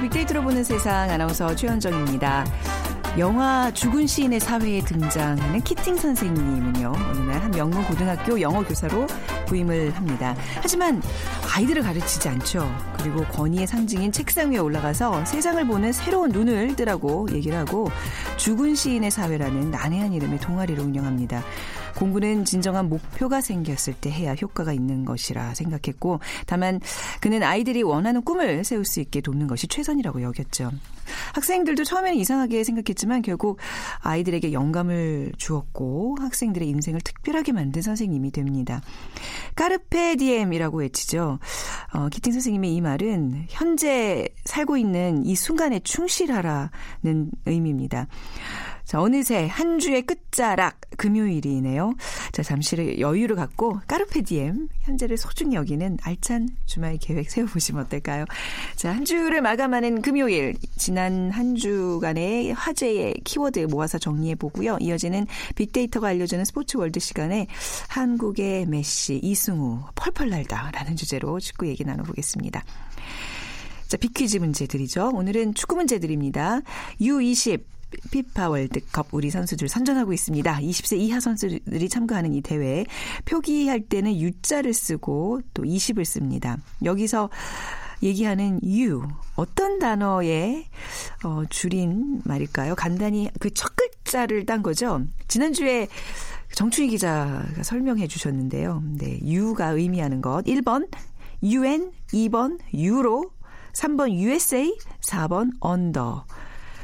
빅데이터로 보는 세상 아나운서 최현정입니다. 영화 죽은 시인의 사회에 등장하는 키팅 선생님은요, 어느 날 한 명문 고등학교 영어 교사로 부임을 합니다. 하지만 아이들을 가르치지 않죠. 그리고 권위의 상징인 책상 위에 올라가서 세상을 보는 새로운 눈을 뜨라고 얘기를 하고 죽은 시인의 사회라는 난해한 이름의 동아리를 운영합니다. 공부는 진정한 목표가 생겼을 때 해야 효과가 있는 것이라 생각했고 다만 그는 아이들이 원하는 꿈을 세울 수 있게 돕는 것이 최선이라고 여겼죠. 학생들도 처음에는 이상하게 생각했지만 결국 아이들에게 영감을 주었고 학생들의 인생을 특별하게 만든 선생님이 됩니다. 까르페 디엠이라고 외치죠. 어, 키팅 선생님의 이 말은 현재 살고 있는 이 순간에 충실하라는 의미입니다. 자, 어느새 한 주의 끝자락 금요일이네요. 자, 잠시 여유를 갖고 carpe diem 현재를 소중히 여기는 알찬 주말 계획 세워보시면 어떨까요? 자, 한 주를 마감하는 금요일 지난 한 주간의 화제의 키워드 모아서 정리해 보고요. 이어지는 빅데이터가 알려주는 스포츠 월드 시간에 한국의 메시, 이승우 펄펄 날다라는 주제로 축구 얘기 나눠보겠습니다. 자, 빅퀴즈 문제들이죠. 오늘은 축구 문제들입니다. U20 피파 월드컵 우리 선수들 선전하고 있습니다. 20세 이하 선수들이 참가하는 이 대회 표기할 때는 U자를 쓰고 또 20을 씁니다. 여기서 얘기하는 U 어떤 단어의 어, 줄인 말일까요? 간단히 그 첫 글자를 딴 거죠. 지난주에 정춘희 기자가 설명해 주셨는데요. 네, U가 의미하는 것 1번 UN, 2번 유로, 3번 USA, 4번 언더.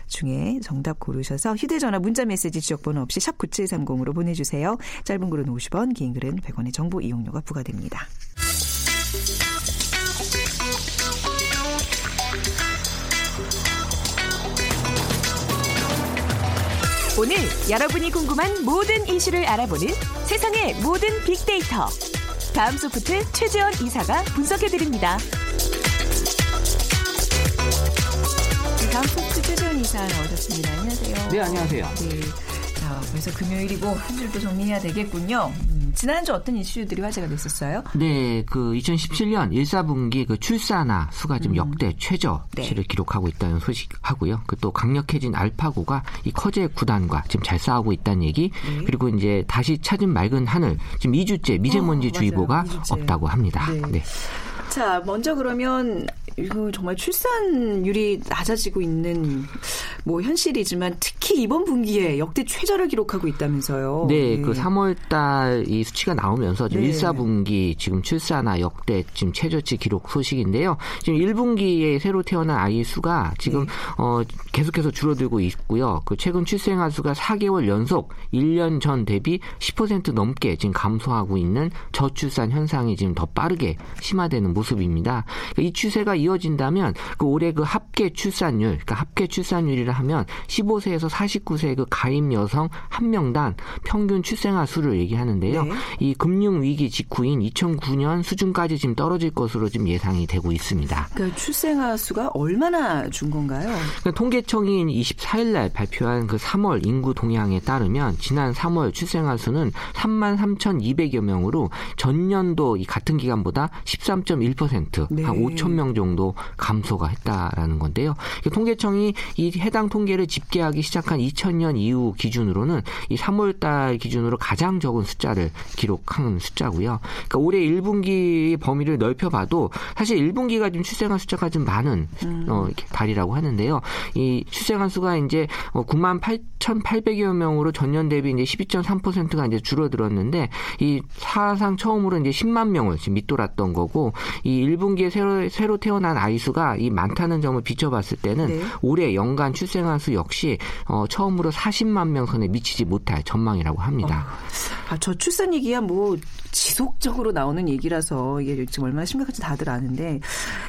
중에 정답 고르셔서 휴대전화 문자메시지 지역번호 없이 샵 9730으로 보내주세요. 짧은 글은 50원, 긴 글은 100원의 정보 이용료가 부과됩니다. 오늘 여러분이 궁금한 모든 이슈를 알아보는 세상의 모든 빅데이터. 다음 소프트 최재원 이사가 분석해드립니다. 다음 소프트 이사 나오셨습니다. 안녕하세요. 네, 안녕하세요. 네. 자, 벌써 금요일이고 한 줄도 정리해야 되겠군요. 음, 지난주 어떤 이슈들이 화제가 됐었어요? 네, 그 2017년 1, 4분기 그 출산아 수가 지금 음. 역대 최저치를 네. 기록하고 있다는 소식하고요. 그 또 강력해진 알파고가 이 커제 구단과 지금 잘 싸우고 있다는 얘기. 네. 그리고 이제 다시 찾은 맑은 하늘 지금 2주째 미세먼지 어, 주의보가 2주째. 없다고 합니다. 네. 네. 자, 먼저 그러면 이거 정말 출산율이 낮아지고 있는 뭐 현실이지만 특히 이번 분기에 역대 최저를 기록하고 있다면서요. 네, 네. 그 3월 달 이 수치가 나오면서 지금 네. 1, 4분기 지금 출산아 역대 지금 최저치 기록 소식인데요. 지금 1분기에 새로 태어난 아이 수가 지금 네. 어 계속해서 줄어들고 있고요. 그 최근 출생아 수가 4개월 연속 1년 전 대비 10% 넘게 지금 감소하고 있는 저출산 현상이 지금 더 빠르게 심화되는 모습입니다. 그러니까 이 추세가 이어진다면 그 올해 그 합계 출산율, 그러니까 합계 출산율이라 하면 15세에서 49세 그 가임 여성 한 명당 평균 출생아 수를 얘기하는데요. 네. 이 금융 위기 직후인 2009년 수준까지 지금 떨어질 것으로 지금 예상이 되고 있습니다. 그 출생아 수가 얼마나 준 건가요? 그러니까 통계청이 24일 날 발표한 그 3월 인구 동향에 따르면 지난 3월 출생아 수는 3만 3,200여 명으로 전년도 이 같은 기간보다 13.1%, 네. 한 5천 명 정도 정도 감소가 했다라는 건데요. 통계청이 이 해당 통계를 집계하기 시작한 2000년 이후 기준으로는 이 3월달 기준으로 가장 적은 숫자를 기록한 숫자고요. 그러니까 올해 1분기 범위를 넓혀봐도 사실 1분기가 좀 출생한 숫자가 좀 많은 음. 어, 달이라고 하는데요. 이 출생한 수가 이제 9만 어, 8,800여 명으로 전년 대비 이제 12.3%가 이제 줄어들었는데 이 사상 처음으로 이제 10만 명을 지금 밑돌았던 거고 이 1분기에 새로 새로 태어난 태어난 아이 수가 이 많다는 점을 비춰봤을 때는 네. 올해 연간 출생아 수 역시 어, 처음으로 40만 명 선에 미치지 못할 전망이라고 합니다. 어. 아, 저 출산 얘기야 뭐 지속적으로 나오는 얘기라서 이게 지금 얼마나 심각한지 다들 아는데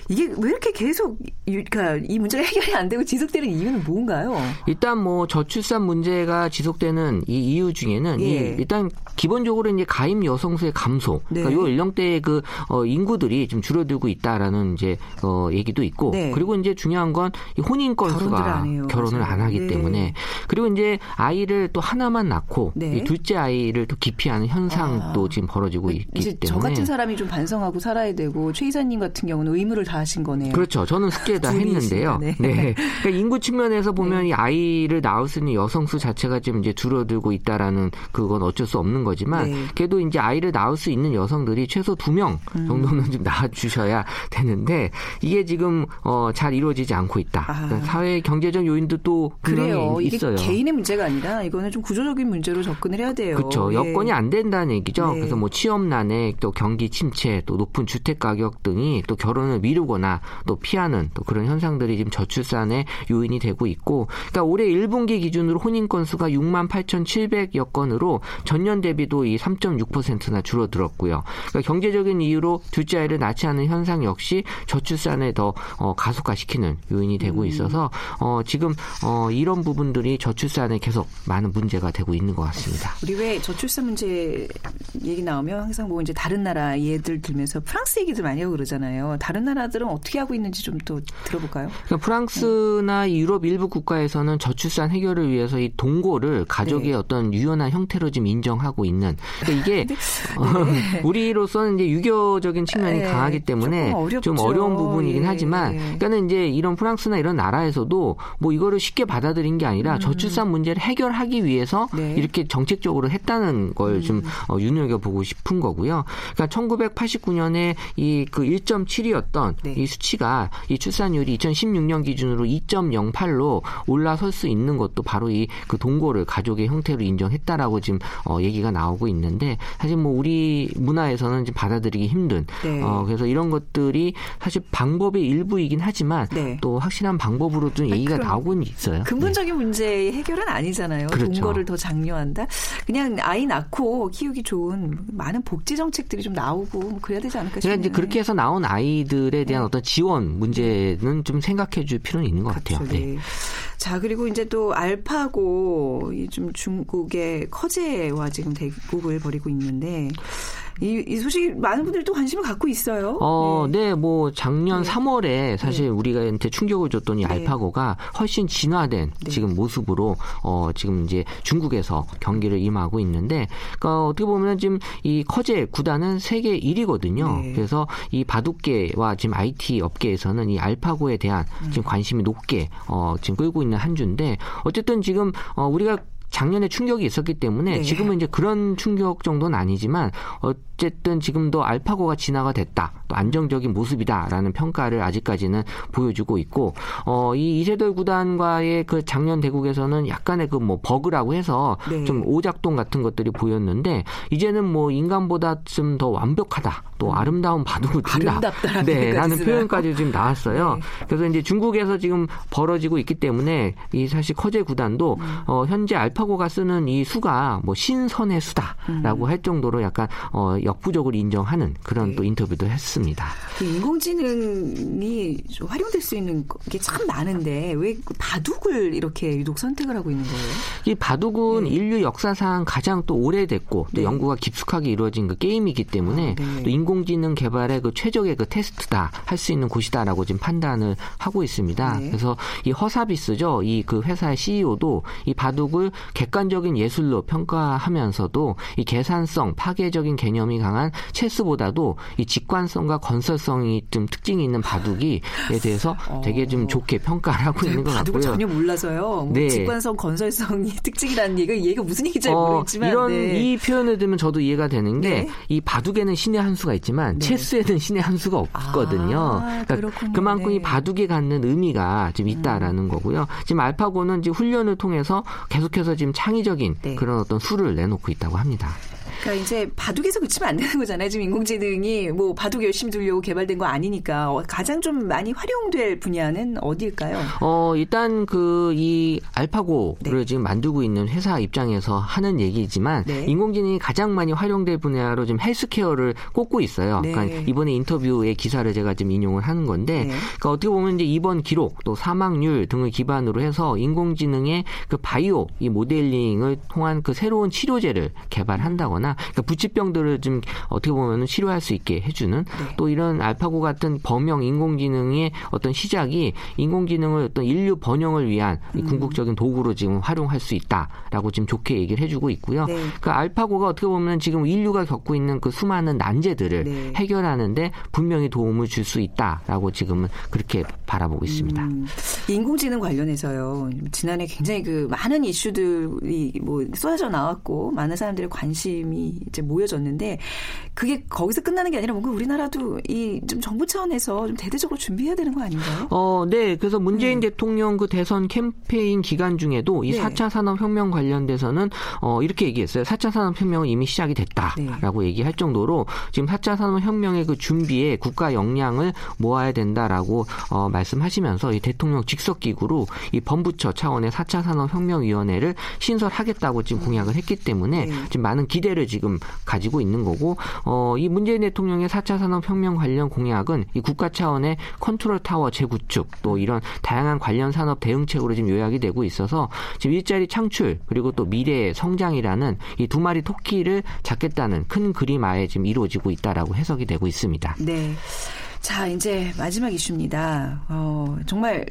이게 왜 이렇게 계속 그러니까 이 문제가 해결이 안 되고 지속되는 이유는 뭔가요? 일단 뭐 저출산 문제가 지속되는 이 이유 중에는 예. 이 일단 기본적으로 이제 가임 여성 수의 감소, 네. 그러니까 요 연령대의 그 어, 인구들이 좀 줄어들고 있다라는 이제 어, 얘기도 있고 네. 그리고 이제 중요한 건이 혼인 건수가 결혼을 안 하기 네. 때문에 그리고 이제 아이를 또 하나만 낳고 네. 둘째 아이를 또 기피하는 현상도 아. 지금 벌어지고 있기 때문에 저 같은 사람이 좀 반성하고 살아야 되고 최 이사님 같은 경우는 의무를 다하신 거네요. 그렇죠. 저는 숙제 다 했는데요. 네. 네. 그러니까 인구 측면에서 보면 네. 이 아이를 낳을 수 있는 여성 수 자체가 지금 이제 줄어들고 있다라는 그건 어쩔 수 없는 거지만 네. 그래도 이제 아이를 낳을 수 있는 여성들이 최소 두 명 정도는 음. 좀 낳아 주셔야 되는데 이게 지금 어, 잘 이루어지지 않고 있다. 아. 그러니까 사회 경제적 요인도 또 그래요. 있어요. 이게 개인의 문제가 아니라 이거는 좀 구조적인 문제로 접근을 해야 돼요. 그렇죠. 예. 여건이 안 된다는 얘기죠. 네. 그래서 뭐 취업 난액, 또 경기 침체, 또 높은 주택 가격 등이 또 결혼을 미루거나 또 피하는 또 그런 현상들이 지금 저출산의 요인이 되고 있고, 그러니까 올해 1분기 기준으로 혼인 건수가 6만 8,700여 건으로 전년 대비도 이 3.6%나 줄어들었고요. 그러니까 경제적인 이유로 둘째 아이를 낳지 않은 현상 역시 저출산에 더 어, 가속화시키는 요인이 되고 음. 있어서 어, 지금 어, 이런 부분들이 저출산에 계속 많은 문제가 되고 있는 것 같습니다. 우리 왜 저출산 문제 얘기 나오면 항상 뭐 이제 다른 나라 예들 들면서 프랑스 얘기들 많이 하고 그러잖아요. 다른 나라들은 어떻게 하고 있는지 좀 또 들어볼까요? 그러니까 프랑스나 네. 유럽 일부 국가에서는 저출산 해결을 위해서 이 동거를 가족의 네. 어떤 유연한 형태로 지금 인정하고 있는. 그러니까 이게 네. 네. 우리로서는 이제 유교적인 측면이 네. 강하기 때문에 좀 어려운 부분이긴 예. 하지만, 그러니까는 이제 이런 프랑스나 이런 나라에서도 뭐 이거를 쉽게 받아들인 게 아니라 음. 저출산 문제를 해결하기 위해서 네. 이렇게 정책적으로 했다는 걸좀 음. 어, 눈여겨 보고 싶은 거고요. 그러니까 1989년에 이 그 1.7이었던 네. 이 수치가 이 출산율이 2016년 기준으로 2.08로 올라설 수 있는 것도 바로 이 그 동거를 가족의 형태로 인정했다라고 지금 어, 얘기가 나오고 있는데 사실 뭐 우리 문화에서는 좀 받아들이기 힘든 네. 어, 그래서 이런 것들이 사실 방법의 일부이긴 하지만 네. 또 확실한 방법으로 좀 얘기가 나오고는 있어요. 근본적인 네. 문제의 해결은 아니잖아요. 그렇죠. 동거를 더 장려한다. 그냥 아이 낳고 키우기 좋은 많은 복지 정책들이 좀 나오고 뭐 그래야 되지 않을까 싶어요. 그러니까 이제 그렇게 해서 나온 아이들에 대한 네. 어떤 지원 문제는 좀 생각해 줄 필요는 있는 것 그렇죠. 같아요. 네. 자, 그리고 이제 또 알파고 좀 중국의 커제와 지금 대국을 벌이고 있는데 이, 이 소식 많은 분들이 또 관심을 갖고 있어요. 어, 네, 네 뭐 작년 네. 3월에 사실 네. 우리가한테 충격을 줬더니 네. 알파고가 훨씬 진화된 네. 지금 모습으로 어 지금 이제 중국에서 경기를 임하고 있는데 그러니까 어떻게 보면 지금 이 커제 구단은 세계 1위거든요. 네. 그래서 이 바둑계와 지금 IT 업계에서는 이 알파고에 대한 음. 지금 관심이 높게 어 지금 끌고 있는 한 주인데 어쨌든 지금 어 우리가 작년에 충격이 있었기 때문에 네. 지금은 이제 그런 충격 정도는 아니지만 어 쨌든 지금도 알파고가 진화가 됐다. 또 안정적인 모습이다라는 평가를 아직까지는 보여주고 있고 어, 이 이세돌 구단과의 그 작년 대국에서는 약간의 그 뭐 버그라고 해서 네. 좀 오작동 같은 것들이 보였는데 이제는 뭐 인간보다 좀 더 완벽하다. 또 음. 아름다운 바둑을 둔다. 네, 라는 표현까지 지금 나왔어요. 네. 그래서 이제 중국에서 지금 벌어지고 있기 때문에 이 사실 커제 구단도 음. 어, 현재 알파고가 쓰는 이 수가 뭐 신선의 수다라고 음. 할 정도로 약간 어, 역부족을 인정하는 그런 네. 또 인터뷰도 했습니다. 그 인공지능이 활용될 수 있는 게 참 많은데 왜 바둑을 이렇게 유독 선택을 하고 있는 거예요? 이 바둑은 네. 인류 역사상 가장 또 오래됐고 또 네. 연구가 깊숙하게 이루어진 그 게임이기 때문에 아, 네. 또 인공지능 개발의 그 최적의 그 테스트다 할 수 있는 곳이다라고 지금 판단을 하고 있습니다. 네. 그래서 이 허사비스죠. 이 그 회사의 CEO도 이 바둑을 객관적인 예술로 평가하면서도 이 계산성, 파괴적인 개념이 강한 체스보다도 이 직관성과 건설성이 좀 특징이 있는 바둑이에 대해서 어. 되게 좀 좋게 평가를 하고 있는 것 같고요. 바둑을 전혀 몰라서요. 뭐 네. 직관성, 건설성이 특징이라는 얘기가 얘가 무슨 얘기인지 잘 어, 모르겠지만 이런 네. 이 표현을 들으면 저도 이해가 되는 게이 네. 바둑에는 신의 한 수가 있지만 네. 체스에는 신의 한 수가 없거든요. 아, 그러니까 그만큼 이 네. 바둑에 갖는 의미가 좀 있다라는 음. 거고요. 지금 알파고는 지금 훈련을 통해서 계속해서 지금 창의적인 네. 그런 어떤 수를 내놓고 있다고 합니다. 그러니까 이제 바둑에서 그치면 안 되는 거잖아요. 지금 인공지능이 뭐 바둑 열심히 두려고 개발된 거 아니니까 가장 좀 많이 활용될 분야는 어디일까요? 어 일단 그 이 알파고를 네. 지금 만들고 있는 회사 입장에서 하는 얘기지만 네. 인공지능이 가장 많이 활용될 분야로 지금 헬스케어를 꼽고 있어요. 네. 그러니까 이번에 인터뷰의 기사를 제가 지금 인용을 하는 건데 네. 그러니까 어떻게 보면 이제 이번 기록 또 사망률 등을 기반으로 해서 인공지능의 그 바이오 이 모델링을 통한 그 새로운 치료제를 개발한다거나 된다거나 그러니까 부치병들을 좀 어떻게 보면은 치료할 수 있게 해주는 네. 또 이런 알파고 같은 범용 인공지능의 어떤 시작이 인공지능을 어떤 인류 번영을 위한 음. 궁극적인 도구로 지금 활용할 수 있다라고 지금 좋게 얘기를 해주고 있고요. 네. 그 알파고가 어떻게 보면 지금 인류가 겪고 있는 그 수많은 난제들을 네. 해결하는데 분명히 도움을 줄 수 있다라고 지금은 그렇게 바라보고 있습니다. 음. 인공지능 관련해서요. 지난해 굉장히 그 많은 이슈들이 뭐 쏟아져 나왔고 많은 사람들의 관심이 이제 모여졌는데 그게 거기서 끝나는 게 아니라 뭔가 우리나라도 이 좀 정부 차원에서 좀 대대적으로 준비해야 되는 거 아닌가요? 어, 네. 그래서 문재인 네. 대통령 그 대선 캠페인 기간 중에도 이 네. 4차 산업혁명 관련돼서는 어, 이렇게 얘기했어요. 4차 산업혁명은 이미 시작이 됐다라고 네. 얘기할 정도로 지금 4차 산업혁명의 그 준비에 국가 역량을 모아야 된다라고 어, 말씀하시면서 이 대통령 직속기구로 이 범부처 차원의 4차 산업혁명위원회를 신설하겠다고 지금 공약을 했기 때문에 네. 지금 많은 기대를 지금 가지고 있는 거고 어, 이 문재인 대통령의 4차 산업혁명 관련 공약은 이 국가 차원의 컨트롤 타워 재구축 또 이런 다양한 관련 산업 대응책으로 지금 요약이 되고 있어서 지금 일자리 창출 그리고 또 미래의 성장이라는 이 두 마리 토끼를 잡겠다는 큰 그림 아래 지금 이루어지고 있다라고 해석이 되고 있습니다. 네. 자, 이제 마지막 이슈입니다. 어, 정말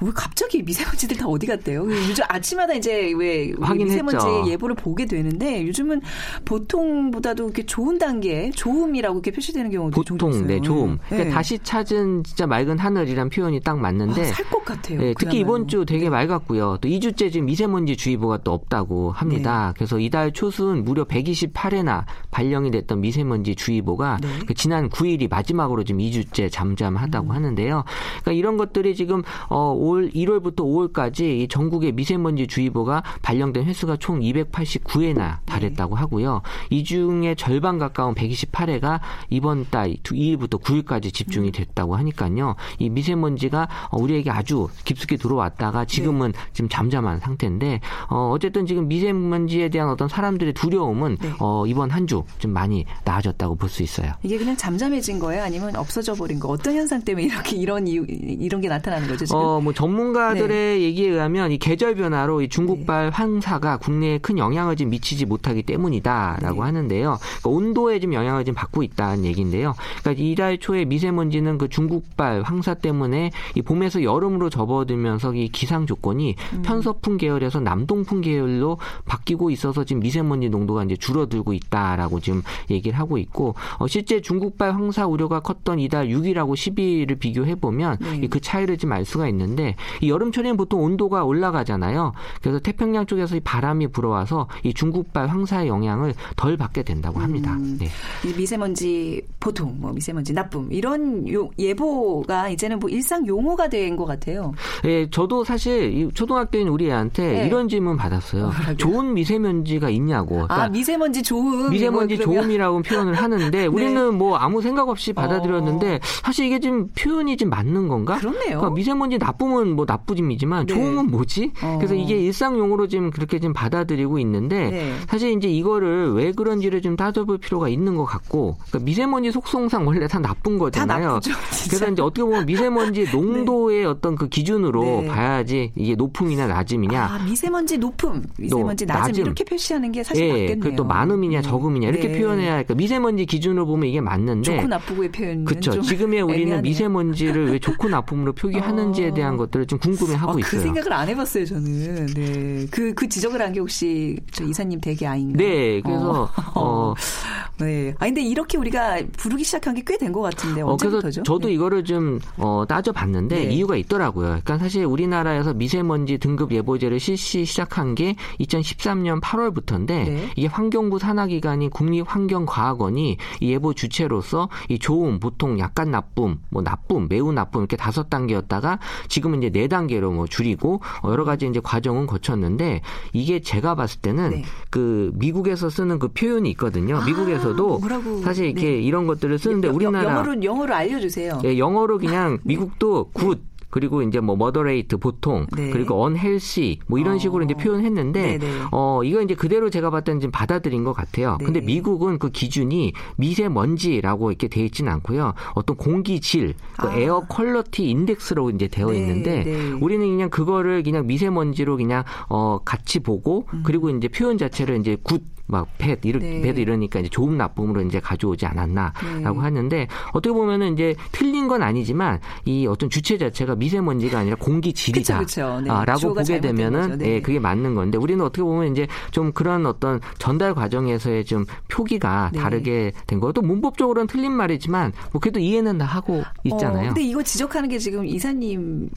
왜 갑자기 미세먼지들 다 어디 갔대요? 그 요즘 아침마다 이제 왜 미세먼지 예보를 보게 되는데 요즘은 보통보다도 이렇게 좋은 단계, 좋음이라고 이렇게 표시되는 경우도 보통 있어요. 네, 좋음. 그러니까 네. 다시 찾은 진짜 맑은 하늘이란 표현이 딱 맞는데 아, 살것 같아요. 네, 특히 이번 주 되게 네. 맑았고요. 또 2주째 지금 미세먼지 주의보가 또 없다고 합니다. 네. 그래서 이달 초순 무려 128회나 발령이 됐던 미세먼지 주의보가 네. 그 지난 9일이 마지막으로 지금 2주 째 잠잠하다고 음. 하는데요. 그러니까 이런 것들이 지금 어, 올 1월부터 5월까지 전국의 미세먼지 주의보가 발령된 횟수가 총 289회나 달했다고 하고요. 이 중에 절반 가까운 128회가 이번 달 2일부터 9일까지 집중이 음. 됐다고 하니까요. 이 미세먼지가 우리에게 아주 깊숙이 들어왔다가 지금은 네. 지금 잠잠한 상태인데 어, 어쨌든 지금 미세먼지에 대한 어떤 사람들의 두려움은 네. 어, 이번 한 주 좀 많이 나아졌다고 볼 수 있어요. 이게 그냥 잠잠해진 거예요? 아니면 없어져 버린 거? 어떤 현상 때문에 이렇게 이런 이유, 이런 게 나타나는 거죠 지금? 어, 뭐 전문가들의 네. 얘기에 의하면 이 계절 변화로 이 중국발 네. 황사가 국내에 큰 영향을 좀 미치지 못하기 때문이다라고 네. 하는데요. 그러니까 온도에 좀 영향을 좀 받고 있다는 얘기인데요. 그러니까 이달 초에 미세먼지는 그 중국발 황사 때문에 이 봄에서 여름으로 접어들면서 이 기상 조건이 음. 편서풍 계열에서 남동풍 계열로 바뀌고 있어서 지금 미세먼지 농도가 이제 줄어들고 있다라고 지금 얘기를 하고 있고 어, 실제 중국발 황사 우려가 컸던 이달 6일하고 12일을 비교해 보면 네. 그 차이를 좀 알 수가 있는데 이 여름철에는 보통 온도가 올라가잖아요. 그래서 태평양 쪽에서 이 바람이 불어와서 이 중국발 황사의 영향을 덜 받게 된다고 합니다. 음, 네. 미세먼지 보통 뭐 미세먼지 나쁨 이런 요, 예보가 이제는 뭐 일상 용어가 된 것 같아요. 예, 저도 사실 초등학교인 우리 애한테 네. 이런 질문 받았어요. 어, 좋은 미세먼지가 있냐고. 아, 그러니까 아 미세먼지 좋음. 미세먼지 뭐 좋음이라고 표현을 하는데 네. 우리는 뭐 아무 생각 없이 받아들였는데 어. 사실 이게 지금 표현이 좀 맞는 건가? 그렇네요. 그러니까 미세먼지 나쁨은 뭐 나쁘짐이지만 네. 좋음은 뭐지? 어. 그래서 이게 일상 용어로 지금 그렇게 좀 받아들이고 있는데 네. 사실 이제 이거를 왜 그런지를 좀 따져볼 필요가 있는 것 같고 그러니까 미세먼지 속성상 원래 다 나쁜 거잖아요. 다 나쁘죠, 그래서 이제 어떻게 보면 미세먼지 네. 농도의 네. 어떤 그 기준으로 네. 봐야지 이게 높음이냐 낮음이냐. 아, 미세먼지 높음, 미세먼지 낮음, 낮음, 이렇게 표시하는 게 사실 예, 맞겠네요. 그또 많음이냐 음. 적음이냐 이렇게 네. 표현해야 할까. 미세먼지 기준으로 보면 이게 맞는데 좋고 나쁘고의 표현. 그렇죠. 지금의 우리는 애매하네요. 미세먼지를 왜 좋고 나쁨으로 표기하는지에 어. 대한 것들을 좀 궁금해하고 어, 있어요. 그 생각을 안 해봤어요 저는. 네. 그, 그 지적을 한 게 혹시 저 이사님 댁의 아인가요? 네. 그래서 어. 어. 네. 아 근데 이렇게 우리가 부르기 시작한 게 꽤 된 것 같은데 언제부터죠? 어, 그래서 저도 네. 이거를 좀 어, 따져봤는데 네. 이유가 있더라고요. 그러니까 사실 우리나라에서 미세먼지 등급 예보제를 실시 시작한 게 2013년 8월부터인데 네. 이게 환경부 산하기관인 국립환경과학원이 이 예보 주체로서 이 좋음, 보통 약간 나쁨, 뭐 나쁨, 매우 나쁨 이렇게 다섯 단계였다가 지금은 이제 네 단계로 뭐 줄이고 여러 가지 이제 과정은 거쳤는데 이게 제가 봤을 때는 네. 그 미국에서 쓰는 그 표현이 있거든요. 미국에서 중에서도 뭐라고, 사실 이렇게 네. 이런 것들을 쓰는데 우리나라 영어로 영어로 알려주세요. 예, 영어로 그냥 네. 미국도 good 그리고 이제 뭐 moderate 보통 네. 그리고 unhealthy 뭐 이런 어. 식으로 이제 표현했는데 네네. 어 이거 이제 그대로 제가 때는 지금 받아들인 것 같아요. 네. 근데 미국은 그 기준이 미세먼지라고 이렇게 돼 있지는 않고요. 어떤 공기질, 그 아. air quality index로 이제 되어 네. 있는데 네. 우리는 그냥 그거를 그냥 미세먼지로 그냥 어 같이 보고 음. 그리고 이제 표현 자체를 이제 good 막 펫, 이렇, 네. 펫 이러니까 이제 좋은 나쁨으로 이제 가져오지 않았나라고 네. 하는데 어떻게 보면은 이제 틀린 건 아니지만 이 어떤 주체 자체가 미세먼지가 아니라 공기 질이다. 그쵸, 그쵸. 네. 아, 보게 되면은. 네. 예, 그게 맞는 건데 우리는 어떻게 보면 이제 좀 그런 어떤 전달 과정에서의 좀 표기가 네. 다르게 된 거. 또 문법적으로는 틀린 말이지만 뭐 그래도 이해는 다 하고 있잖아요. 어, 근데 이거 지적하는 게 지금 이사님만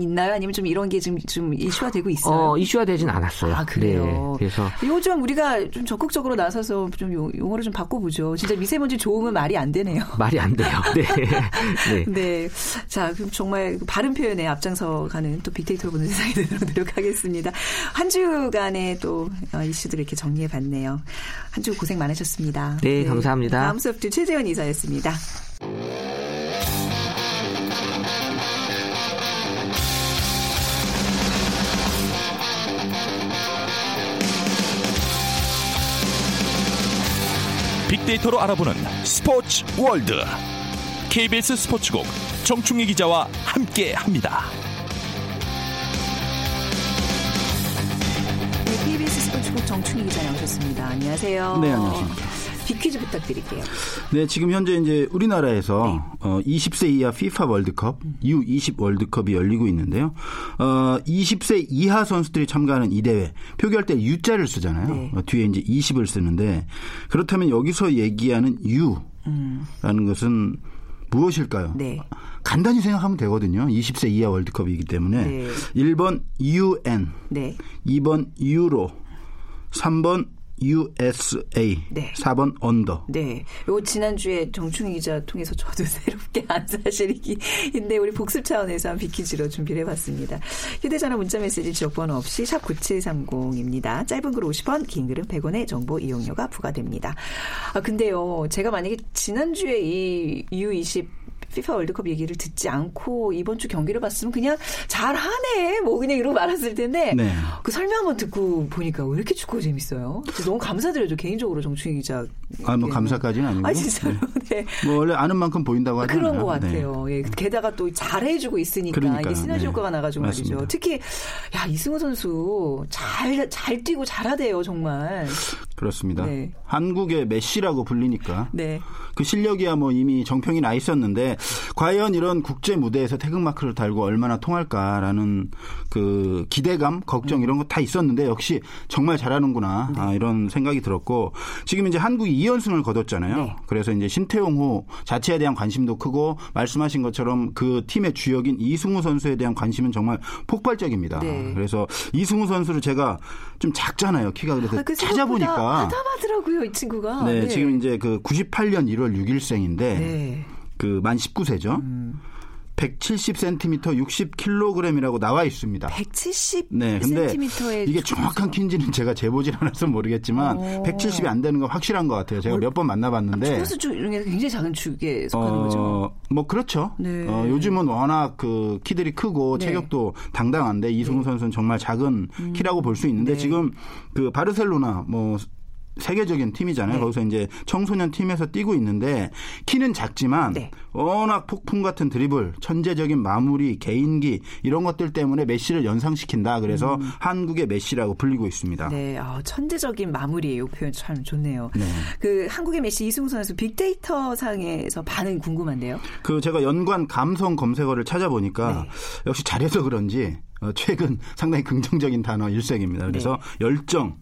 있나요? 아니면 좀 이런 게 지금 좀 이슈화 되고 있어요? 어, 이슈화 되진 않았어요. 아, 그래요? 네, 그래서 좀 우리가 좀 적극적으로 나서서 좀 용- 용어를 좀 바꿔보죠. 진짜 미세먼지 좋으면 말이 안 되네요. 말이 안 돼요. 네. 네. 네. 자, 그럼 정말 바른 표현에 앞장서 가는 또 빅데이터로 보는 세상이 되도록 노력하겠습니다. 한 주간의 또 어, 이슈들을 이렇게 정리해 봤네요. 한 주 고생 많으셨습니다. 네, 감사합니다. 다음 소프트 최재원 이사였습니다. 빅데이터로 알아보는 스포츠 월드 KBS 스포츠국 정충희 기자와 함께합니다. 네, KBS 스포츠국 정충희 기자 나오셨습니다. 안녕하세요. 네, 안녕하십니까. 빅퀴즈 부탁드릴게요. 네, 지금 현재 이제 우리나라에서 어, 20세 이하 FIFA 월드컵, U20 월드컵이 열리고 있는데요. 어, 20세 이하 선수들이 참가하는 이 대회 표기할 때 U자를 쓰잖아요. 네. 어, 뒤에 이제 20을 쓰는데 그렇다면 여기서 얘기하는 U라는 것은 무엇일까요? 네. 간단히 생각하면 되거든요. 20세 이하 월드컵이기 때문에 네. 1번 UN, 네. 2번 유로, 3번 USA, 네. 4번 언더. 네. 요 지난주에 정충희 기자 통해서 저도 새롭게 안 사실인데 우리 복습 차원에서 한 비키즈로 준비를 해봤습니다. 휴대전화 문자메시지 지역번호 없이 샵 9730입니다. 짧은 글 50원, 긴 글은 100원의 정보 이용료가 부과됩니다. 아 근데요. 제가 만약에 지난주에 이 U20 피파 월드컵 얘기를 듣지 않고 이번 주 경기를 봤으면 그냥 잘하네 뭐 그냥 이러고 말았을 텐데 네. 그 설명 한번 듣고 보니까 왜 이렇게 축구가 재밌어요? 너무 감사드려요 개인적으로 정충희 기자. 아, 뭐 감사까지는 아니고. 아 진짜로 네. 뭐 원래 아는 만큼 보인다고 하잖아요. 그런 것 네. 같아요. 예, 게다가 또 잘해주고 있으니까 그러니까요. 이게 시너지 네. 효과가 나가지고 맞습니다. 말이죠. 특히 야 이승우 선수 잘잘 뛰고 잘하대요 정말. 그렇습니다. 네. 한국의 메시라고 불리니까 네. 그 실력이야 뭐 이미 정평이 나 있었는데 과연 이런 국제 무대에서 태극마크를 달고 얼마나 통할까라는 그 기대감, 걱정 이런 거 다 있었는데 역시 정말 잘하는구나 네. 아, 이런 생각이 들었고 지금 이제 한국이 2연승을 거뒀잖아요. 네. 그래서 이제 신태용호 자체에 대한 관심도 크고 말씀하신 것처럼 그 팀의 주역인 이승우 선수에 대한 관심은 정말 폭발적입니다. 네. 그래서 이승우 선수를 제가 좀 작잖아요. 키가 그래서 아, 그 찾아보니까 하다하더라고요 이 친구가. 네, 지금 이제 그 98년 1월 6일생인데 네. 그만 19세죠. 170cm 60kg이라고 나와 있습니다. 170 네, 근데 이게 정확한 키인지는 제가 재보질 않아서 모르겠지만 어. 170이 안 되는 건 확실한 것 같아요. 제가 몇 번 만나봤는데. 선수 중에 굉장히 작은 축에 속하는 거죠. 어, 뭐 그렇죠. 네. 어, 요즘은 워낙 그 키들이 크고 네. 체격도 당당한데 이승우 선수는 정말 작은 키라고 볼 수 있는데 네. 지금 그 바르셀로나 뭐 세계적인 팀이잖아요. 네. 거기서 이제 청소년 팀에서 뛰고 있는데 키는 작지만 네. 워낙 폭풍 같은 드리블, 천재적인 마무리, 개인기 이런 것들 때문에 메시를 연상시킨다. 그래서 한국의 메시라고 불리고 있습니다. 음. 네, 아, 천재적인 마무리예요. 표현 참 좋네요. 네. 그 한국의 메시 이승우 선수 빅데이터 상에서 반응 궁금한데요. 그 제가 연관 감성 검색어를 찾아보니까 네. 역시 잘해서 그런지 어, 최근 상당히 긍정적인 단어 일색입니다. 그래서 네. 열정,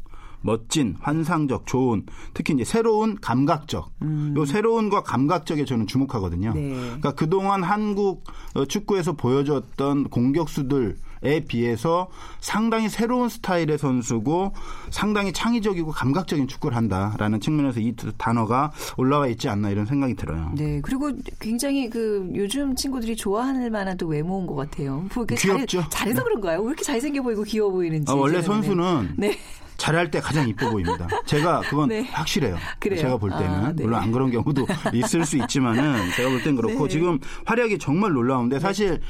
멋진, 환상적, 좋은, 특히 이제 새로운, 감각적. 요 새로운과 감각적에 저는 주목하거든요. 음. 네. 그러니까 그동안 한국 어, 축구에서 보여줬던 공격수들 에 비해서 상당히 새로운 스타일의 선수고 상당히 창의적이고 감각적인 축구를 한다라는 측면에서 이 단어가 올라와 있지 않나 이런 생각이 들어요. 네, 그리고 굉장히 그 요즘 친구들이 좋아할 만한 또 외모인 것 같아요. 뭐 귀엽죠? 잘해, 잘해서 그런가요? 왜 이렇게 잘생겨 보이고 귀여워 보이는지. 아, 원래. 선수는 네. 잘할 때 가장 이뻐 보입니다. 제가 그건 네. 확실해요. 그래요? 제가 볼 때는 아, 네. 물론 안 그런 경우도 있을 수 있지만은 제가 볼 땐 그렇고 네. 지금 활약이 정말 놀라운데 사실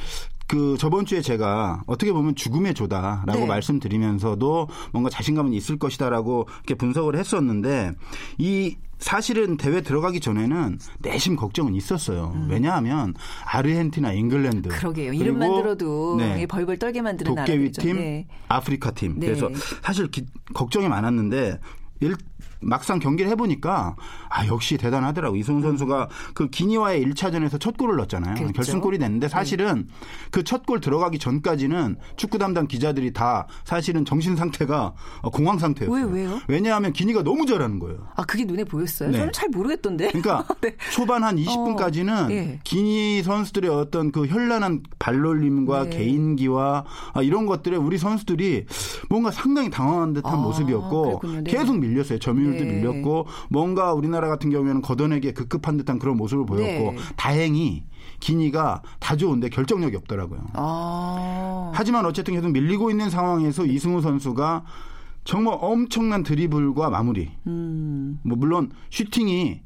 그 저번 주에 제가 어떻게 보면 죽음의 조다라고 네. 말씀드리면서도 뭔가 자신감은 있을 것이다라고 이렇게 분석을 했었는데 이 사실은 대회 들어가기 전에는 내심 걱정은 있었어요. 왜냐하면 아르헨티나, 잉글랜드 음. 그러게요. 이름만 들어도 네. 이 벌벌 떨게 만드는 도깨비 나라들이죠. 팀, 네. 아프리카 팀. 네. 그래서 사실 기- 걱정이 많았는데 일, 막상 경기를 해보니까 아 역시 대단하더라고 이승우 선수가 그 기니와의 1차전에서 첫 골을 넣었잖아요. 그렇죠. 결승골이 됐는데 사실은 그 첫 골 들어가기 전까지는 축구 담당 기자들이 다 사실은 정신 상태가 공황 상태였어요. 왜, 왜요? 왜냐하면 기니가 너무 잘하는 거예요. 아 그게 눈에 보였어요? 네. 저는 잘 모르겠던데. 그러니까 네. 초반 한 20분까지는 어, 예. 기니 선수들의 어떤 그 현란한 발놀림과 네. 개인기와 아, 이런 것들에 우리 선수들이 뭔가 상당히 당황한 듯한 아, 모습이었고 그렇군요. 네. 계속 밀렸어요. 점유율도 네. 밀렸고 뭔가 우리나라 같은 경우에는 걷어내기에 급급한 듯한 그런 모습을 보였고 네. 다행히 기니가 다 좋은데 결정력이 없더라고요. 아. 하지만 어쨌든 계속 밀리고 있는 상황에서 이승우 선수가 정말 엄청난 드리블과 마무리. 음. 뭐 물론 슈팅이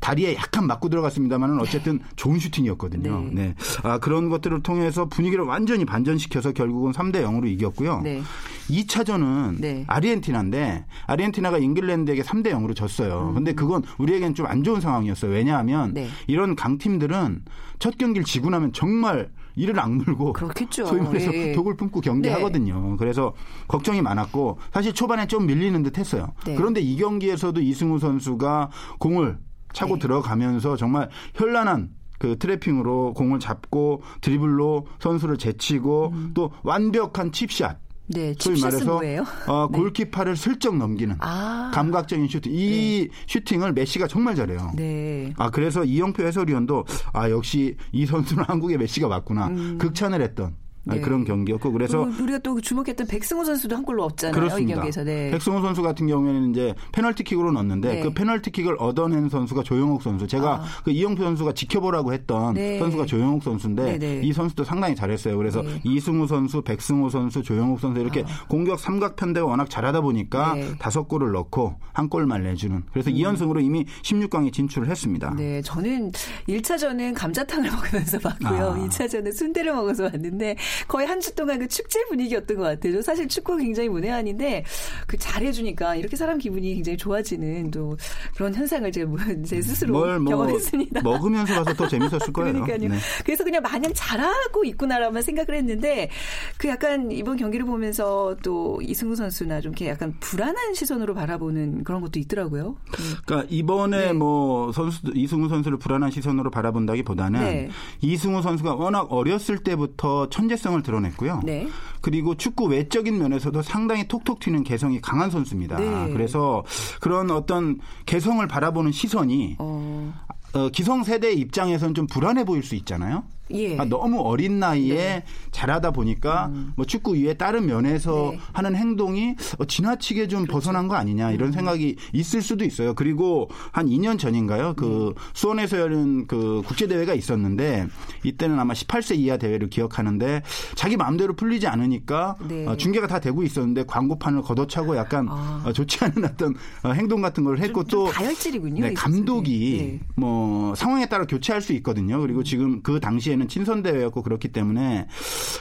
다리에 약간 맞고 들어갔습니다만은 어쨌든 좋은 슈팅이었거든요. 네. 네. 아, 그런 것들을 통해서 분위기를 완전히 반전시켜서 결국은 3대 0으로 이겼고요. 네. 2차전은 네. 아르헨티나인데 아르헨티나가 잉글랜드에게 3대 0으로 졌어요. 근데 그건 우리에겐 좀 안 좋은 상황이었어요. 왜냐하면 음. 네. 이런 강팀들은 첫 경기를 지고 나면 정말 이를 악물고 그렇겠죠. 소위 말해서 예. 독을 품고 경기하거든요. 그래서 걱정이 많았고 사실 초반에 좀 밀리는 듯 했어요. 네. 그런데 이 경기에서도 이승우 선수가 공을 차고 네. 들어가면서 정말 현란한 그 트래핑으로 공을 잡고 드리블로 선수를 제치고 또 완벽한 칩샷. 네. 소위 칩샷은 말해서 뭐예요? 어, 골키퍼를 슬쩍 넘기는 아. 감각적인 슈팅. 이 슈팅을 메시가 정말 잘해요. 네. 아 그래서 이영표 해설위원도 아 역시 이 선수는 한국의 메시가 맞구나 극찬을 했던 아, 네. 그런 경기였고 그래서 우리가 또 주목했던 백승호 선수도 한 골로 없잖아요. 이 그렇습니다. 경기에서. 네. 백승호 선수 같은 경우에는 이제 페널티킥으로 넣었는데 네. 그 페널티킥을 얻어낸 선수가 조영욱 선수. 제가 아. 그 이영표 선수가 지켜보라고 했던 네. 선수가 조영욱 선수인데 네, 네. 이 선수도 상당히 잘했어요. 그래서 네. 이승우 선수, 백승호 선수, 조영욱 선수 이렇게 공격 삼각 편대가 워낙 잘하다 보니까 네. 음. 다섯 골을 넣고 한 골만 내주는. 그래서 이 2연승으로 이미 16강에 진출을 했습니다. 네, 저는 1차전은 감자탕을 먹으면서 봤고요. 아. 2차전은 순대를 먹어서 왔는데 거의 한 주 동안 그 축제 분위기였던 것 같아요. 저 사실 축구 굉장히 문외한인데 그 잘해주니까 이렇게 사람 기분이 굉장히 좋아지는 또 그런 현상을 제가 제 스스로 뭘 뭐 경험했습니다. 먹으면서 봐서 더 재밌었을 거예요. 그러니까요. 네. 그래서 그냥 마냥 잘하고 있구나라만 생각을 했는데 그 약간 이번 경기를 보면서 또 이승우 선수나 좀 이렇게 약간 불안한 시선으로 바라보는 그런 것도 있더라고요. 음. 그러니까 이번에 네. 뭐 선수 이승우 선수를 불안한 시선으로 바라본다기보다는 네. 이승우 선수가 워낙 어렸을 때부터 천재 성을 드러냈고요. 네. 그리고 축구 외적인 면에서도 상당히 톡톡 튀는 개성이 강한 선수입니다. 네. 그래서 그런 어떤 개성을 바라보는 시선이 어, 어, 기성 세대 입장에서는 좀 불안해 보일 수 있잖아요. 예. 아, 너무 어린 나이에 네. 잘하다 보니까 뭐 축구 위에 다른 면에서 네. 하는 행동이 어, 지나치게 좀 벗어난 거 아니냐 이런 생각이 있을 수도 있어요. 그리고 한 2년 전인가요? 그 수원에서 열린 그 국제 대회가 있었는데 이때는 아마 18세 이하 대회를 기억하는데 자기 마음대로 풀리지 않으니까 네. 어, 중계가 다 되고 있었는데 광고판을 걷어차고 약간 아. 어, 좋지 않은 어떤 어, 행동 같은 걸 했고 좀또 다혈질이군요, 네, 이 감독이. 네. 뭐 상황에 따라 교체할 수 있거든요. 그리고 지금 그 당시에는 친선 대회였고 그렇기 때문에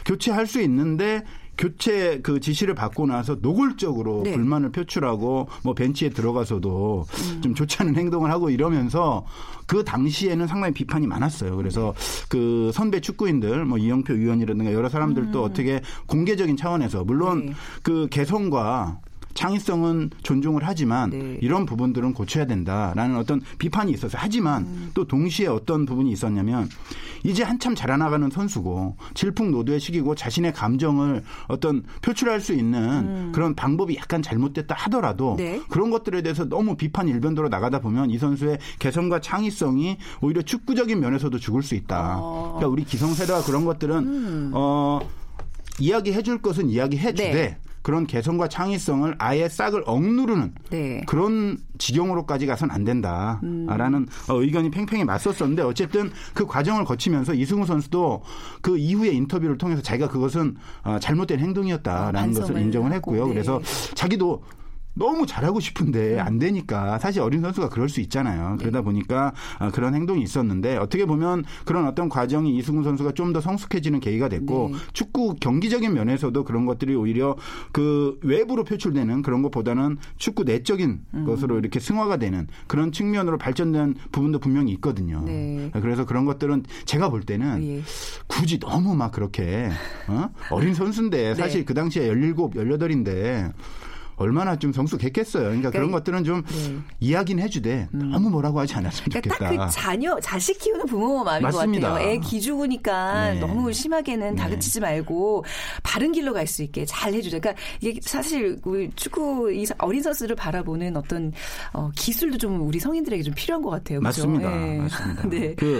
교체할 수 있는데 교체 그 지시를 받고 나서 노골적으로 네. 불만을 표출하고 뭐 벤치에 들어가서도 좀 좋지 않은 행동을 하고 이러면서 그 당시에는 상당히 비판이 많았어요. 그래서 그 선배 축구인들 뭐 이영표 위원이라든가 여러 사람들도 어떻게 공개적인 차원에서 물론 네. 그 개성과 창의성은 존중을 하지만 네. 이런 부분들은 고쳐야 된다라는 어떤 비판이 있었어요. 하지만 음. 또 동시에 어떤 부분이 있었냐면 이제 한참 자라나가는 선수고 질풍노도의 시기고 자신의 감정을 어떤 표출할 수 있는 그런 방법이 약간 잘못됐다 하더라도 음. 네. 그런 것들에 대해서 너무 비판 일변도로 나가다 보면 이 선수의 개성과 창의성이 오히려 축구적인 면에서도 죽을 수 있다. 어. 그러니까 우리 기성세대와 그런 것들은 어 이야기해 줄 것은 이야기해 주되 네. 그런 개성과 창의성을 아예 싹을 억누르는 네. 그런 지경으로까지 가선 안 된다라는 어, 의견이 팽팽히 맞섰었는데 어쨌든 그 과정을 거치면서 이승우 선수도 그 이후의 인터뷰를 통해서 자기가 그것은 어, 잘못된 행동이었다라는 아, 것을 인정을 했고요. 네. 그래서 자기도 너무 잘하고 싶은데 안 되니까 사실 어린 선수가 그럴 수 있잖아요. 네. 그러다 보니까 어, 그런 행동이 있었는데 어떻게 보면 그런 어떤 과정이 이승우 선수가 좀 더 성숙해지는 계기가 됐고 네. 축구 경기적인 면에서도 그런 것들이 오히려 그 외부로 표출되는 그런 것보다는 축구 내적인 음. 것으로 이렇게 승화가 되는 그런 측면으로 발전된 부분도 분명히 있거든요. 네. 그래서 그런 것들은 제가 볼 때는 예. 굳이 너무 막 그렇게 어? 어린 선수인데 사실 네. 그 당시에 17, 18인데 얼마나 좀 성숙했겠어요. 그러니까, 그런 것들은 좀 네. 이야기는 해주되 너무 뭐라고 하지 않았으면 그러니까 좋겠다. 딱 그 자녀, 자식 키우는 부모 마음인 맞습니다. 것 같아요. 애 기죽으니까 네. 너무 심하게는 네. 다그치지 말고 바른 길로 갈 수 있게 잘 해주자. 그러니까 이게 사실 우리 축구 이 어린 선수를 바라보는 어떤 어, 기술도 좀 우리 성인들에게 좀 필요한 것 같아요. 그죠? 맞습니다. 예. 맞습니다. 네. 그,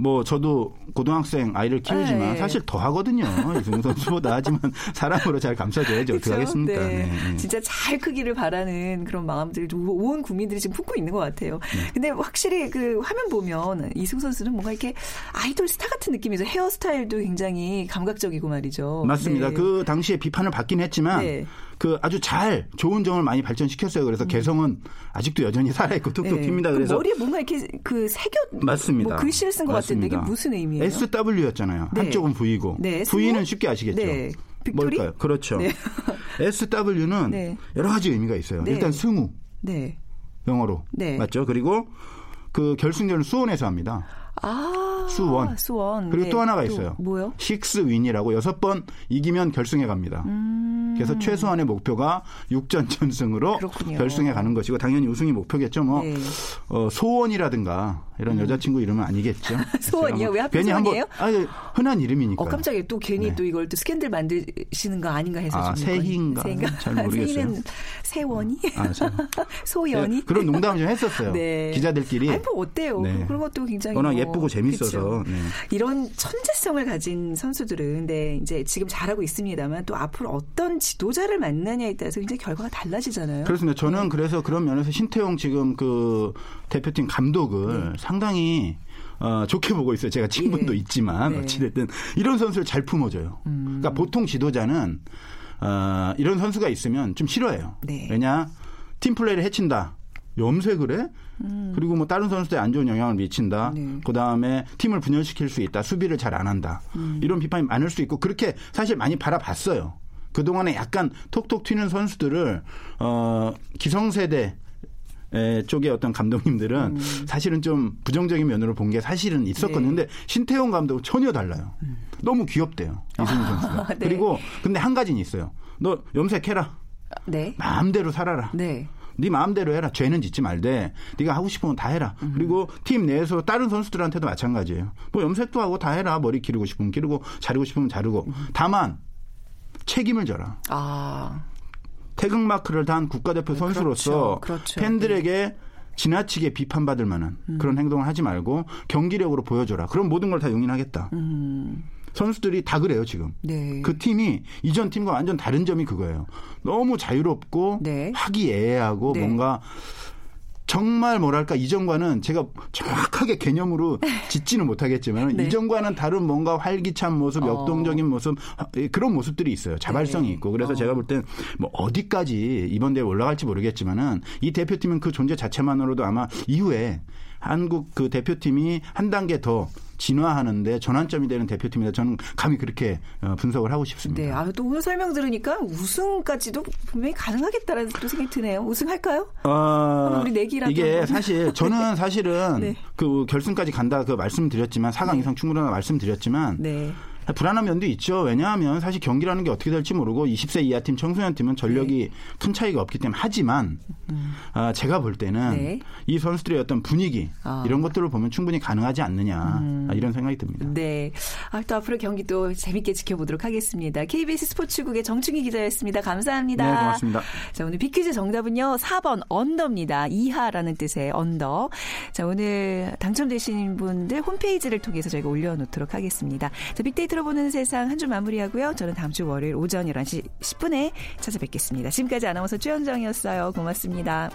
뭐, 저도 고등학생 아이를 키우지만 네. 사실 더 하거든요. 이승우 선수보다. 하지만 사람으로 잘 감싸줘야죠. 어떻게? 하겠습니까? 네. 네, 네. 진짜 잘 크기를 바라는 그런 마음들을 좀온 국민들이 지금 품고 있는 것 같아요. 네. 근데 확실히 그 화면 보면 이승우 선수는 뭔가 이렇게 아이돌 스타 같은 느낌이죠. 헤어스타일도 굉장히 감각적이고 말이죠. 맞습니다. 네. 그 당시에 비판을 받긴 했지만. 그 아주 잘 좋은 점을 많이 발전시켰어요. 그래서 개성은 아직도 여전히 살아있고 툭툭 네. 튑니다. 그 그래서 머리에 뭔가 이렇게 그 새겨 맞습니다. 뭐 글씨를 쓴 것 같은데 이게. 무슨 의미예요? SW였잖아요. 네. 한쪽은 V고 네, V는? 쉽게 아시겠죠. 네. victory? 뭘까요? 그렇죠. 네. SW는 네. 여러 가지 의미가 있어요. 네. 일단 승우 네. 영어로 네. 맞죠? 그리고 그 결승전은 수원에서 합니다. 아 수원. 수원. 그리고 네. 또 하나가 또 있어요. 뭐요? 식스 윈이라고 여섯 번 이기면 결승에 갑니다. 음. 그래서 최소한의 목표가 6전 전승으로 그렇군요. 결승에 가는 것이고 당연히 우승이 목표겠죠. 뭐 네. 음. 어, 소원이라든가 이런 여자친구 이름은 아니겠죠. 소원이요? 뭐 왜 하필 괜히 한번 소원이에요? 아니, 흔한 이름이니까. 어 깜짝이야 또 괜히 네. 또 이걸 또 스캔들 만드시는 거 아닌가 해서 아, 좀 새희인가? 잘 모르겠어요. 새희는 세원이 아, 참. 소연이 네, 그런 농담을 좀 했었어요. 네. 기자들끼리. 아니 뭐 어때요? 네. 그런 것도 굉장히 워낙 뭐, 예쁘고 재밌어서. 네. 이런 천재성을 가진 선수들은 근데 이제 지금 잘하고 있습니다만 또 앞으로 어떤 지도자를 만나냐에 따라서 굉장히 결과가 달라지잖아요. 그렇습니다. 저는 그래서 그런 면에서 신태용 지금 그 대표팀 감독을 상당히 어, 좋게 보고 있어요. 제가 친분도 네. 있지만 네. 음. 어찌됐든 이런 선수를 잘 품어줘요. 그러니까 보통 지도자는 어, 이런 선수가 있으면 좀 싫어해요. 네. 왜냐 팀 플레이를 해친다. 염색을 해? 그리고 뭐 다른 선수들에 안 좋은 영향을 미친다. 음. 네. 그 다음에 팀을 분열시킬 수 있다. 수비를 잘 안 한다. 음. 이런 비판이 많을 수 있고 그렇게 사실 많이 바라봤어요. 그동안에 약간 톡톡 튀는 선수들을 어 기성세대 에, 쪽의 어떤 감독님들은 사실은 좀 부정적인 면으로 본 게 사실은 있었거든요. 음. 네. 근데 신태용 감독은 전혀 달라요. 너무 귀엽대요. 이승우 선수가. 네. 그리고 근데 한 가지는 있어요. 너 염색해라. 네. 마음대로 살아라. 네. 네 마음대로 해라. 죄는 짓지 말되 네가 하고 싶으면 다 해라. 그리고 팀 내에서 다른 선수들한테도 마찬가지예요. 뭐 염색도 하고 다 해라. 머리 기르고 싶으면 기르고 자르고 싶으면 자르고. 다만 책임을 져라. 아. 태극 마크를 단 국가대표 선수로서 그렇죠. 그렇죠. 팬들에게 지나치게 비판받을 만한 그런 행동을 하지 말고 경기력으로 보여줘라. 그럼 모든 걸 다 용인하겠다. 음. 선수들이 다 그래요 지금. 네. 그 팀이 이전 팀과 완전 다른 점이 그거예요. 너무 자유롭고 네. 화기애애하고 네. 뭔가 정말 뭐랄까 이전과는 제가 정확하게 개념으로 짓지는 못하겠지만 네. 이전과는 다른 뭔가 활기찬 모습, 어. 역동적인 모습 예, 그런 모습들이 있어요. 자발성이 네. 있고 그래서 어. 제가 볼 땐 뭐 어디까지 이번 대회 올라갈지 모르겠지만은 이 대표팀은 그 존재 자체만으로도 아마 이후에 한국 그 대표팀이 한 단계 더 진화하는데 전환점이 되는 대표팀이다. 저는 감히 그렇게 어, 분석을 하고 싶습니다. 네. 아, 또 오늘 설명 들으니까 우승까지도 분명히 가능하겠다라는 또 생각이 드네요. 우승할까요? 어, 우리 내기라도 이게. 사실 저는 사실은 네. 그 결승까지 간다 그 말씀드렸지만 4강 이상 충분하다 말씀드렸지만 네. 불안한 면도 있죠. 왜냐하면 사실 경기라는 게 어떻게 될지 모르고 20세 이하 팀 청소년 팀은 전력이 네. 큰 차이가 없기 때문에 하지만 아, 제가 볼 때는 음. 네. 이 선수들의 어떤 분위기 아. 이런 것들을 보면 충분히 가능하지 않느냐 아, 이런 생각이 듭니다. 네. 아, 또 앞으로 경기도 재밌게 지켜보도록 하겠습니다. KBS 스포츠국의 정충희 기자였습니다. 감사합니다. 네, 고맙습니다. 자, 오늘 비퀴즈 정답은요. 4번 언더입니다. 이하라는 뜻의 언더. 자, 오늘 당첨되신 분들 홈페이지를 통해서 저희가 올려놓도록 하겠습니다. 자, 빅데이터로 보는 세상 한 주 마무리하고요. 저는 다음 주 월요일 오전 11시 10분에 찾아뵙겠습니다. 지금까지 아나운서 최현정이었어요. 고맙습 니다.